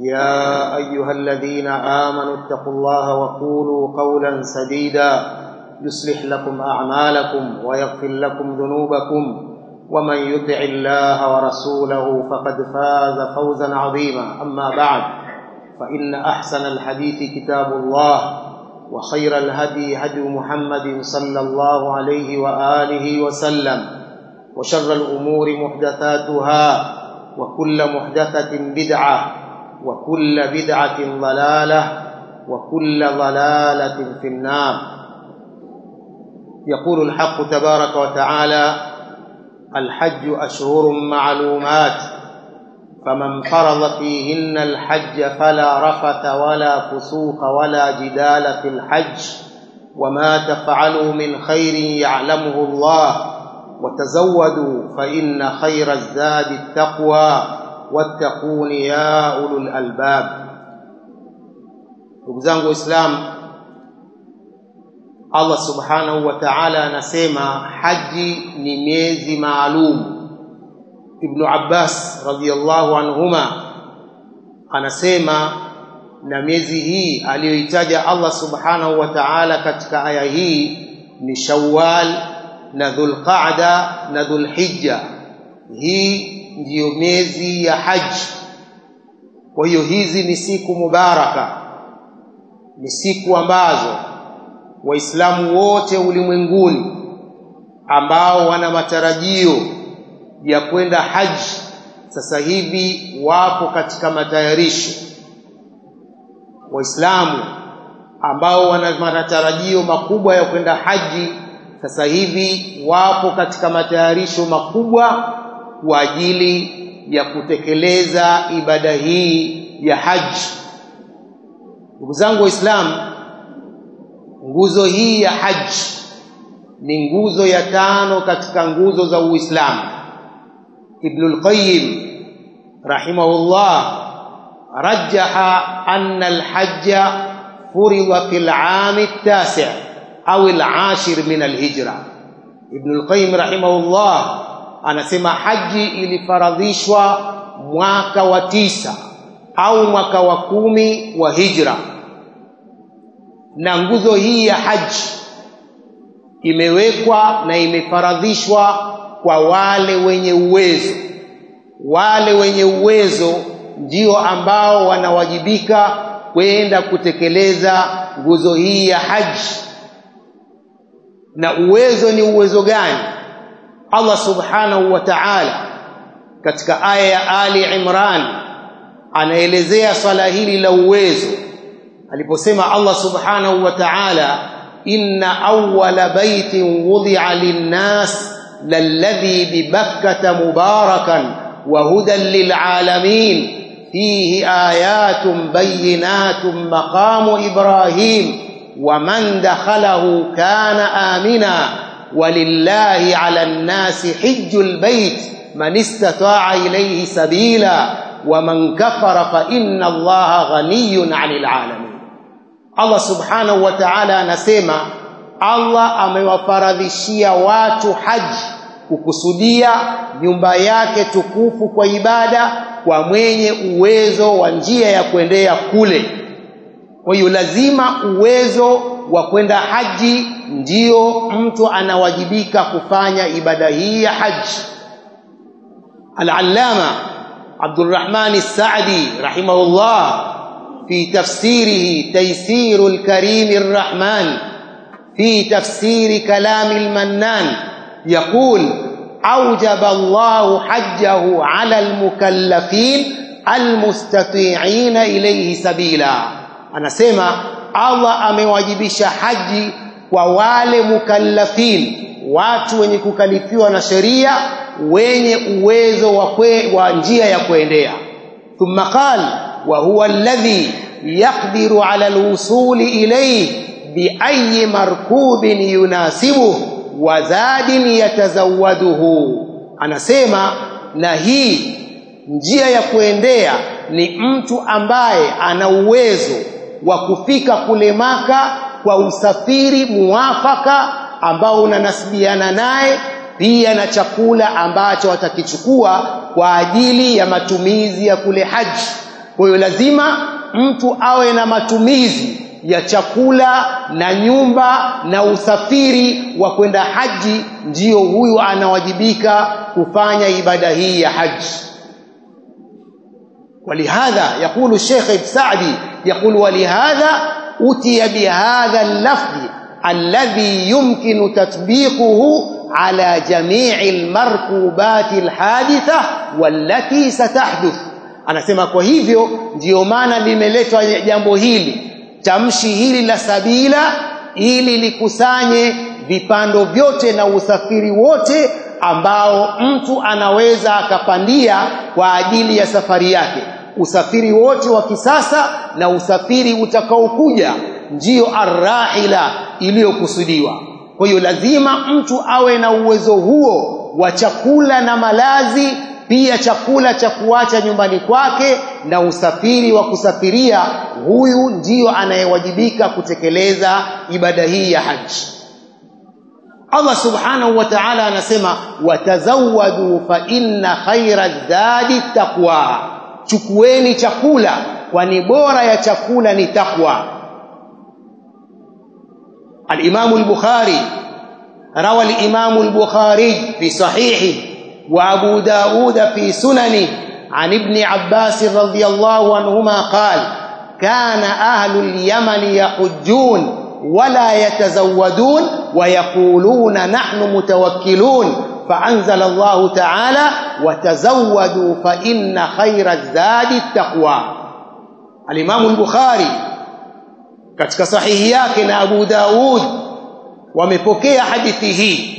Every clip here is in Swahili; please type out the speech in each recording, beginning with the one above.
يا أيها الذين آمنوا اتقوا الله وقولوا قولا سديدا يصلح لكم أعمالكم ويغفر لكم ذنوبكم ومن يطع الله ورسوله فقد فاز فوزا عظيما. أما بعد فإن أحسن الحديث كتاب الله وخير الهدي هدي محمد صلى الله عليه وآله وسلم وشر الأمور محدثاتها وكل محدثة بدعة وكل بدعة ضلالة وكل ضلالة في النار. يقول الحق تبارك وتعالى الحج أشهر معلومات فمن فرض فيهن الحج فلا رفث ولا فسوق ولا جدال في الحج وما تفعلوا من خير يعلمه الله وتزودوا فإن خير الزاد التقوى. Wattaqun ya ulul albab. Ndugu zangu waislamu Allah subhanahu wa ta'ala anasema haji ni miezi maalum. Ibn Abbas radhiyallahu anhuma anasema na miezi hii aliyoitaja Allah subhanahu wa ta'ala katika aya hii ni Shawwal na Dhulqa'da na Dhulhijja. Hii ndiyo miezi ya haji. Kwa hiyo hizi ni siku mubaraka. Ni siku ambazo waislamu wote ulimwenguni ambao wana matarajio ya kwenda haji sasa hivi wapo katika matayarisho. Waislamu ambao wana matarajio makubwa ya kwenda haji sasa hivi wapo katika matayarisho makubwa kwa ajili ya kutekeleza ibada hii ya haji ndugu zangu waislamu nguzo hii ya haji ni nguzo ya tano katika nguzo za uislamu ibnul qayyim rahimahullah rajaha anna alhajja furidha fil aam at-tasi' au al-ashir min alhijra. ibnul qayyim rahimahullah anasema haji ilifaradhishwa mwaka wa tisa au mwaka wa kumi wa hijra. Na nguzo hii ya haji imewekwa na imefaradhishwa kwa wale wenye uwezo. Wale wenye uwezo ndio ambao wanawajibika kwenda kutekeleza nguzo hii ya haji. Na uwezo ni uwezo gani Allah subhanahu wa ta'ala katika aya ya Ali Imran anaelezea swala hili la uwezo aliposema Allah subhanahu wa ta'ala inna awwala baitin wudi'a lin-nas lalladhi bibakkata mubarakan wa hudan lil'alamin fihi ayatun bayyinatun maqamu ibrahim wa man dakhalahu kana amina walillahi ala nnasi hijjul bait man istata'a ilayhi sabila wa man kafara fa inna allaha ghaniyun 'anil alamin. Allah subhanahu wa ta'ala anasema Allah amewafaradhishia watu haji kukusudia nyumba yake tukufu kwa ibada kwa mwenye uwezo wa njia ya kuendea kule. Kwa hiyo lazima uwezo wa kwenda haji ndiyo mtu anawajibika kufanya ibada hii ya haji. Al-allama Abdurrahman as-Sa'di rahimahullah fi tafsirihi Taysirul Karim ar-Rahman fi tafsiri kalam al-Mannan yaqul awjaba Allahu hajjahu 'ala al-mukallafin al-mustati'ina ilayhi sabila. Anasema Allah amewajibisha haji kwa wale mukallafin watu wenye kukalifiwa na sheria wenye uwezo wa, wa njia ya kuendea. Thumma qal wa huwa alladhi yaqdiru ala alwusuli ilayhi biayi markubin yunasibuhu wa zadin yatazawaduhu anasema na hii njia ya kuendea ni mtu ambaye ana uwezo wa kufika kule Maka kwa usafiri muafaka ambao unanasibiana naye pia na chakula ambacho watakichukua kwa ajili ya matumizi ya kule haji. Kwa hiyo lazima mtu awe na matumizi ya chakula na nyumba na usafiri wa kwenda haji, ndiyo huyu anawajibika kufanya ibada hii ya haji. Walihadha yaqulu Sheikh Saadi يقول ولهذا أتي بهذا اللفظ الذي يمكن تطبيقه على جميع المركوبات الحادثة والتي ستحدث anasema kwa hivyo ndiyo maana limeletwa jambo hili tamshi hili la sabila ili likusanye vipando vyote na usafiri wote ambao mtu anaweza akapandia kwa ajili ya safari yake usafiri wote wa kisasa na usafiri utakaokuja ndiyo arrahila iliyokusudiwa. Kwa hiyo lazima mtu awe na uwezo huo wa chakula na malazi pia chakula cha kuacha nyumbani kwake na usafiri wa kusafiria huyu ndiyo anayewajibika kutekeleza ibada hii ya haji. Allah subhanahu wa ta'ala anasema watazawadu fa inna khaira dhadi taqwa chukueni chakula kwani bora ya chakula ni takwa al-Imam al-Bukhari روى الإمام البخاري في صحيحه وأبو داود في سننه عن ابن عباس رضي الله عنهما قال كان أهل اليمن يحجون ولا يتزودون ويقولون نحن متوكلون faanzala Allahu ta'ala watazawwadu fa inna khaira zadi taqwa Alimamu al-Bukhari katika sahihi yake na Abu Daud wamepokea hadithi hii.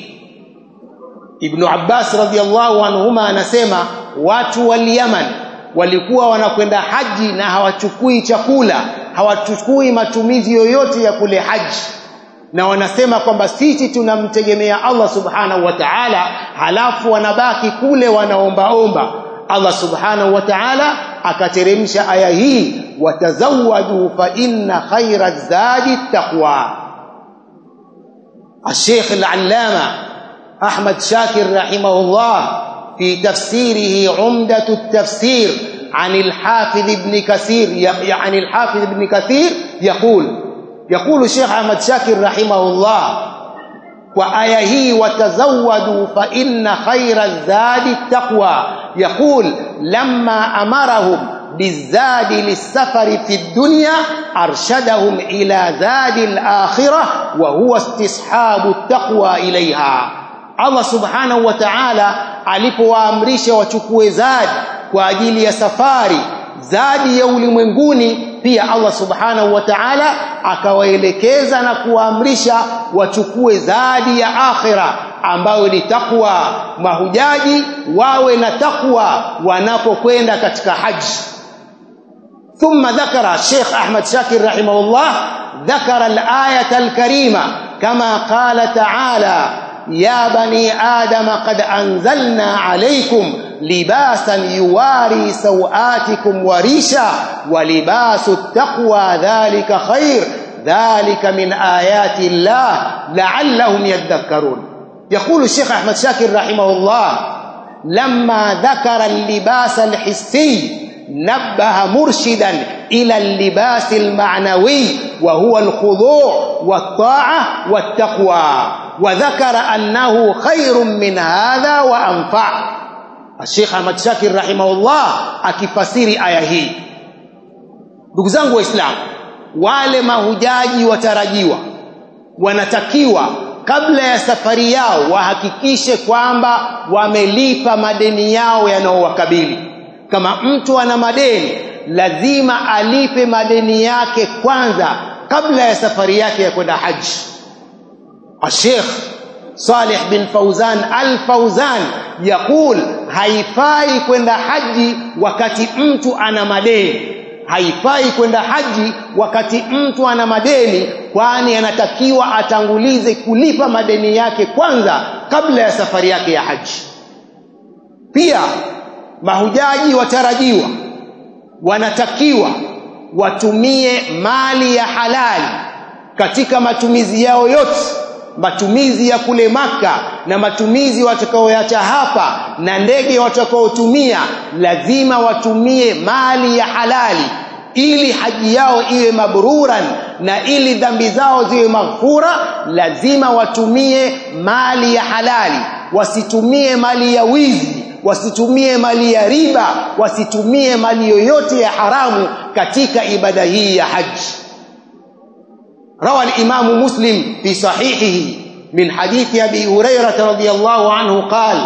Ibn Abbas radhiallahu anhuma anasema watu wa Yaman walikuwa wanakwenda haji na hawachukui chakula hawachukui matumizi yoyote ya kule haji na wanasema kwamba sisi tunamtegemea Allah subhanahu wa ta'ala halafu wanabaki kule wanaombaomba Allah subhanahu wa ta'ala akateremsha aya hii watazawadu fa inna khaira zadi taqwa الشيخ العلامة أحمد شاكر رحمه الله في تفسيره عمدة التفسير عن الحافظ ابن كثير عن الحافظ ابن كثير يقول يقول الشيخ أحمد شاكر رحمه الله وآيه وتزودوا فإن خير الزاد التقوى يقول لما أمرهم بالزاد للسفر في الدنيا أرشدهم إلى زاد الآخرة وهو استصحاب التقوى إليها Allah subhanahu wa ta'ala alipowaamrisha wachukue zadi kwa ajili ya safari zaadi ya ulimwenguni pia Allah subhanahu wa ta'ala akawaelekeza na kuwaamrisha wachukue zaadi ya akhira ambayo ni takwa mahujaji wawe na takwa wanapokwenda katika haji. Thumma dhakara Sheikh Ahmad Shakir rahimahullah dhakara al-ayata al-karima kama qala ta'ala ya bani adam qad anzalna alaykum لباسا يواري سوآتكم وريشا ولباس التقوى ذلك خير. ذلك من آيات الله لعلهم يذكرون. يقول الشيخ أحمد شاكر رحمه الله لما ذكر اللباس الحسي نبه مرشدا إلى اللباس المعنوي وهو الخضوع والطاعة والتقوى وذكر أنه خير من هذا وأنفع. Sheikh Ahmad Shakir rahimahullah akifasiri aya hii. Ndugu zangu Waislamu, wale mahujaji watarajiwa wanatakiwa kabla ya safari yao wahakikishe kwamba wamelipa madeni yao yanayowakabili. Kama mtu ana madeni, lazima alipe madeni yake kwanza kabla ya safari yake ya kwenda haji. Sheikh Saleh bin Fauzan Al Fauzan yaqul haifai kwenda haji wakati mtu ana madeni. Haifai kwenda haji wakati mtu ana madeni kwani anatakiwa atangulize kulipa madeni yake kwanza kabla ya safari yake ya haji. Pia mahujaji watarajiwa wanatakiwa watumie mali ya halali katika matumizi yao yote matumizi ya kule maka na matumizi watakaoyacha hapa na ndege watakaotumia lazima watumie mali ya halali ili haji yao iwe mabruran na ili dhambi zao ziwe maghfura lazima watumie mali ya halali. Wasitumie mali ya wizi wasitumie mali ya riba wasitumie mali yoyote ya haramu katika ibada hii ya haji روى الإمام مسلم في صحيحه من حديث أبي هريرة رضي الله عنه قال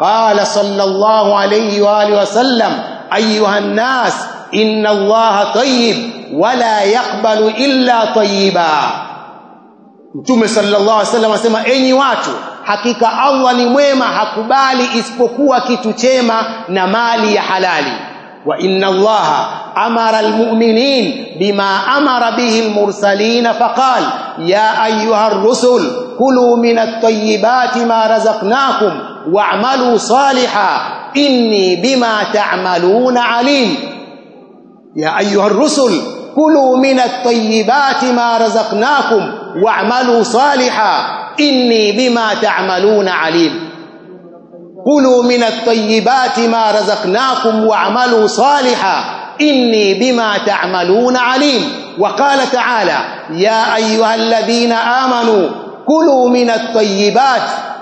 قال صلى الله عليه وآله وسلم أيها الناس إن الله طيب ولا يقبل إلا طيبا Mtume sallallahu alaihi wasallam asema enyi watu hakika Allah ni mwema hakubali isipokuwa kitu chema na mali ya halali وإن الله أمر المؤمنين بما أمر به المرسلين فقال يا أيها الرسل كلوا من الطيبات ما رزقناكم واعملوا صالحا إني بما تعملون عليم. يا أيها الرسل كلوا من الطيبات ما رزقناكم واعملوا صالحا إني بما تعملون عليم. كلوا من الطيبات ما رزقناكم واعملوا صالحا إني بما تعملون عليم. وقال تعالى يا أيها الذين آمنوا كلوا من الطيبات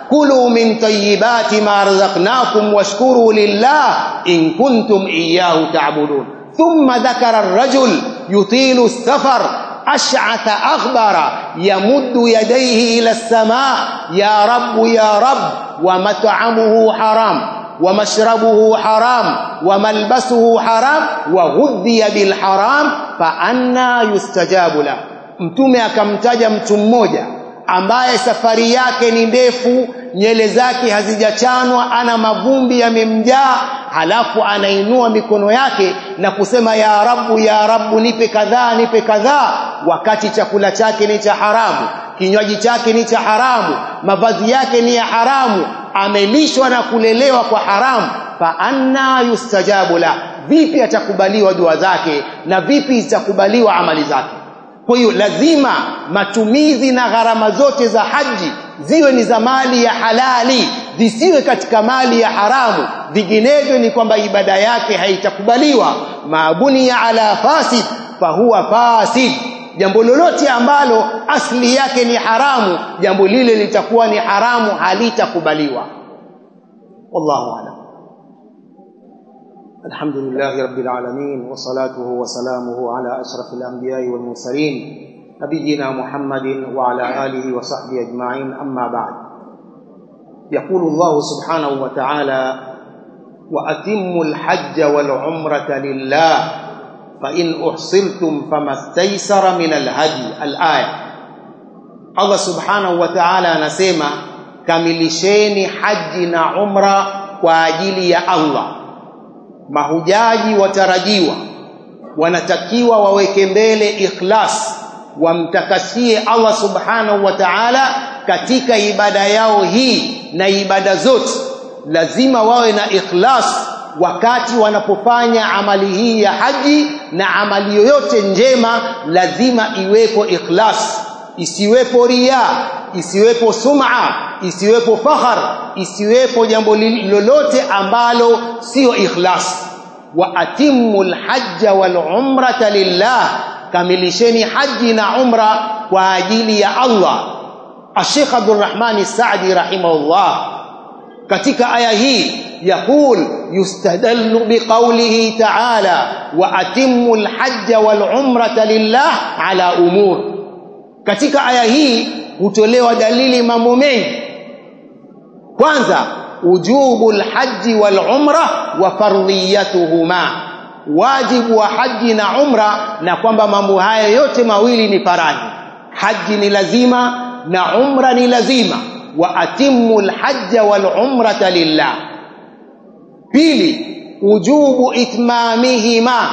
كلوا من طيبات ما رزقناكم واشكروا لله إن كنتم إياه تعبدون. ثم ذكر الرجل يطيل السفر أشعث أغبر يمد يديه إلى السماء يا رب يا رب ومطعمه حرام ومشربه حرام وملبسه حرام وغذي بالحرام فأنا يستجاب له. mtume akamtaja mtu ambaye safari yake ni ndefu nyele zake hazijachanwa ana mavumbi yamemjaa halafu anainua mikono yake na kusema ya rabu ya rabu nipe kadhaa nipe kadhaa. Wakati chakula chake ni cha haramu kinywaji chake ni cha haramu mavazi yake ni ya haramu amelishwa na kulelewa kwa haramu. Fa anna yustajabu la vipi atakubaliwa dua zake na vipi zitakubaliwa amali zake kwa hiyo lazima matumizi na gharama zote za haji ziwe ni za mali ya halali zisiwe katika mali ya haramu. Vinginevyo ni kwamba ibada yake haitakubaliwa. Maabuniya ala fasid fahuwa fasid. Jambo lolote ambalo asli yake ni haramu jambo lile litakuwa ni haramu halitakubaliwa. Wallahu a'lam الحمد لله رب العالمين وصلاته وسلامه على أشرف الأنبياء والمرسلين نبينا محمد وعلى آله وصحبه أجمعين أما بعد. يقول الله سبحانه وتعالى وأتموا الحج والعمرة لله فإن أحصرتم فما استيسر من الهدي. الآية. الله سبحانه وتعالى نسيما كملشين حجنا عمرة وأجل يا الله. Mahujaji watarajiwa wanatakiwa waweke mbele ikhlas wamtakasie Allah subhanahu wa ta'ala katika ibada yao hii na ibada zote. Lazima wawe na ikhlas wakati wanapofanya amali hii ya haji na amali yoyote njema lazima iwepo ikhlas isiwepo riya isiwepo sum'a isiwepo fakhar isiwepo jambo lolote ambalo sio ikhlas wa atimul hajja wal umrata lillah kamilisheni haji na umra kwa ajili ya Allah Sheikh Abdurrahman Saadi rahimahullah katika aya hii يقول يستدل بقوله تعالى وأتموا الحج والعمرة لله على أمور katika aya hii hutolewa dalili mambo mengi. Kwanza ujubu wal umra wa fardhiyatuhuma wajibu wa haji na umra na kwamba mambo haya yote mawili ni faradhi. Haji ni lazima na umra ni lazima. Wa atimmu alhajja wal umrata lillah. Pili ujubu itmamihima.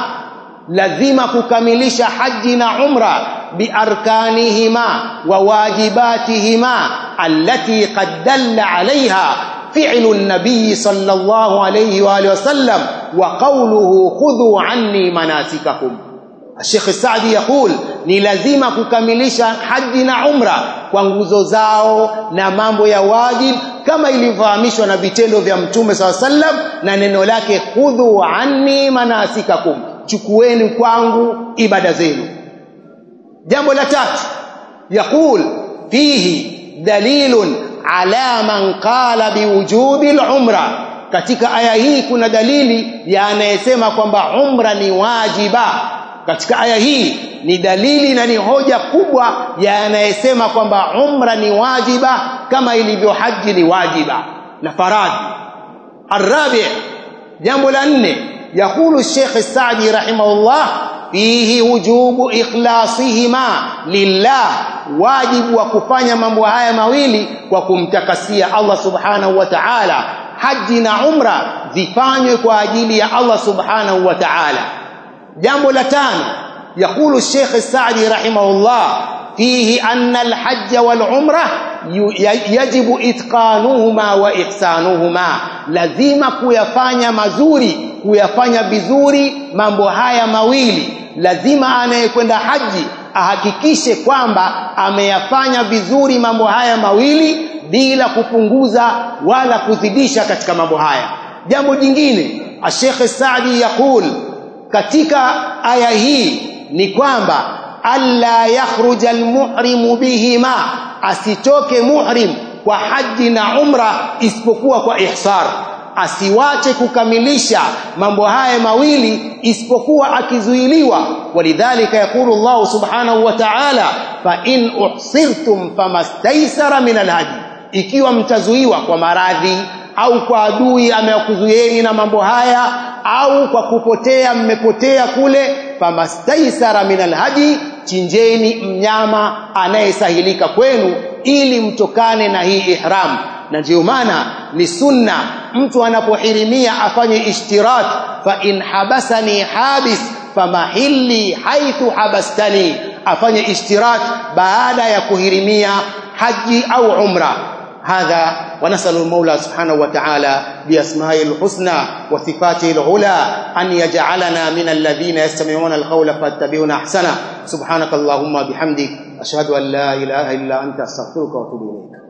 Lazima kukamilisha haji na umra biarkanihima wa التي قد دل عليها فعل النبي صلى الله عليه alayhi وسلم وقوله خذوا عني مناسككم الشيخ السعدي يقول ni lazima kukamilisha haji na umra kwa nguzo zao na mambo ya wajib kama ilivyohamishwa na vitendo vya Mtume SAW sallam na neno lake khudhu anni manasikakum. Chukueni kwangu ibada zenu jambo la tatu yaqul fihi dalilun ala man qala biwujubi al-umra katika aya hii kuna dalili ya anayesema kwamba umra ni wajiba. Katika aya hii ni dalili na ni hoja kubwa ya anayesema kwamba umra ni wajiba kama ilivyo haji ni wajiba. Na faradhi. Arabi jambo la nne yakulu Sheikh Saadi rahimahullah fihi wujubu ikhlasihima lillah wajibu wa kufanya mambo haya mawili kwa kumtakasia Allah subhanahu wa ta'ala haji na umra zifanywe kwa ajili ya Allah subhanahu wa ta'ala jambo la tano يقول الشيخ السعدي رحمه fihi anna alhajja walumra yajibu itqanuhuma wa ihsanuhuma. Lazima kuyafanya mazuri kuyafanya vizuri mambo haya mawili. Lazima anayekwenda haji ahakikishe kwamba ameyafanya vizuri mambo haya mawili bila kupunguza wala kuzidisha katika mambo haya. Jambo jingine ashekhe Saadi yaqul katika aya hii ni kwamba alla yakhruja almuhrimu bihima asitoke muhrim kwa haji na umra isipokuwa kwa ihsar. Asiwache kukamilisha mambo haya mawili isipokuwa akizuiliwa. Walidhalika yakulu Allah subhanahu wa ta'ala fa in uhsirtum famastaysara min alhaji. Ikiwa mtazuiwa kwa maradhi au kwa adui amekuzuieni na mambo haya au kwa kupotea mmepotea kule famastaisara min alhadi chinjeni mnyama anayesahilika kwenu ili mtokane na hii ihram. Na ndio maana ni sunna mtu anapohirimia afanye ishtirat fa in habasani habis famahilli haithu habastani. Afanye ishtirat baada ya kuhirimia haji au umra هذا ونسأل المولى سبحانه وتعالى بأسمائه الحسنى وصفاته العلى أن يجعلنا من الذين يستمعون القول فاتبعون أحسنه. سبحانك اللهم بحمدك أشهد أن لا إله إلا أنت أستغفرك وأتوب إليك.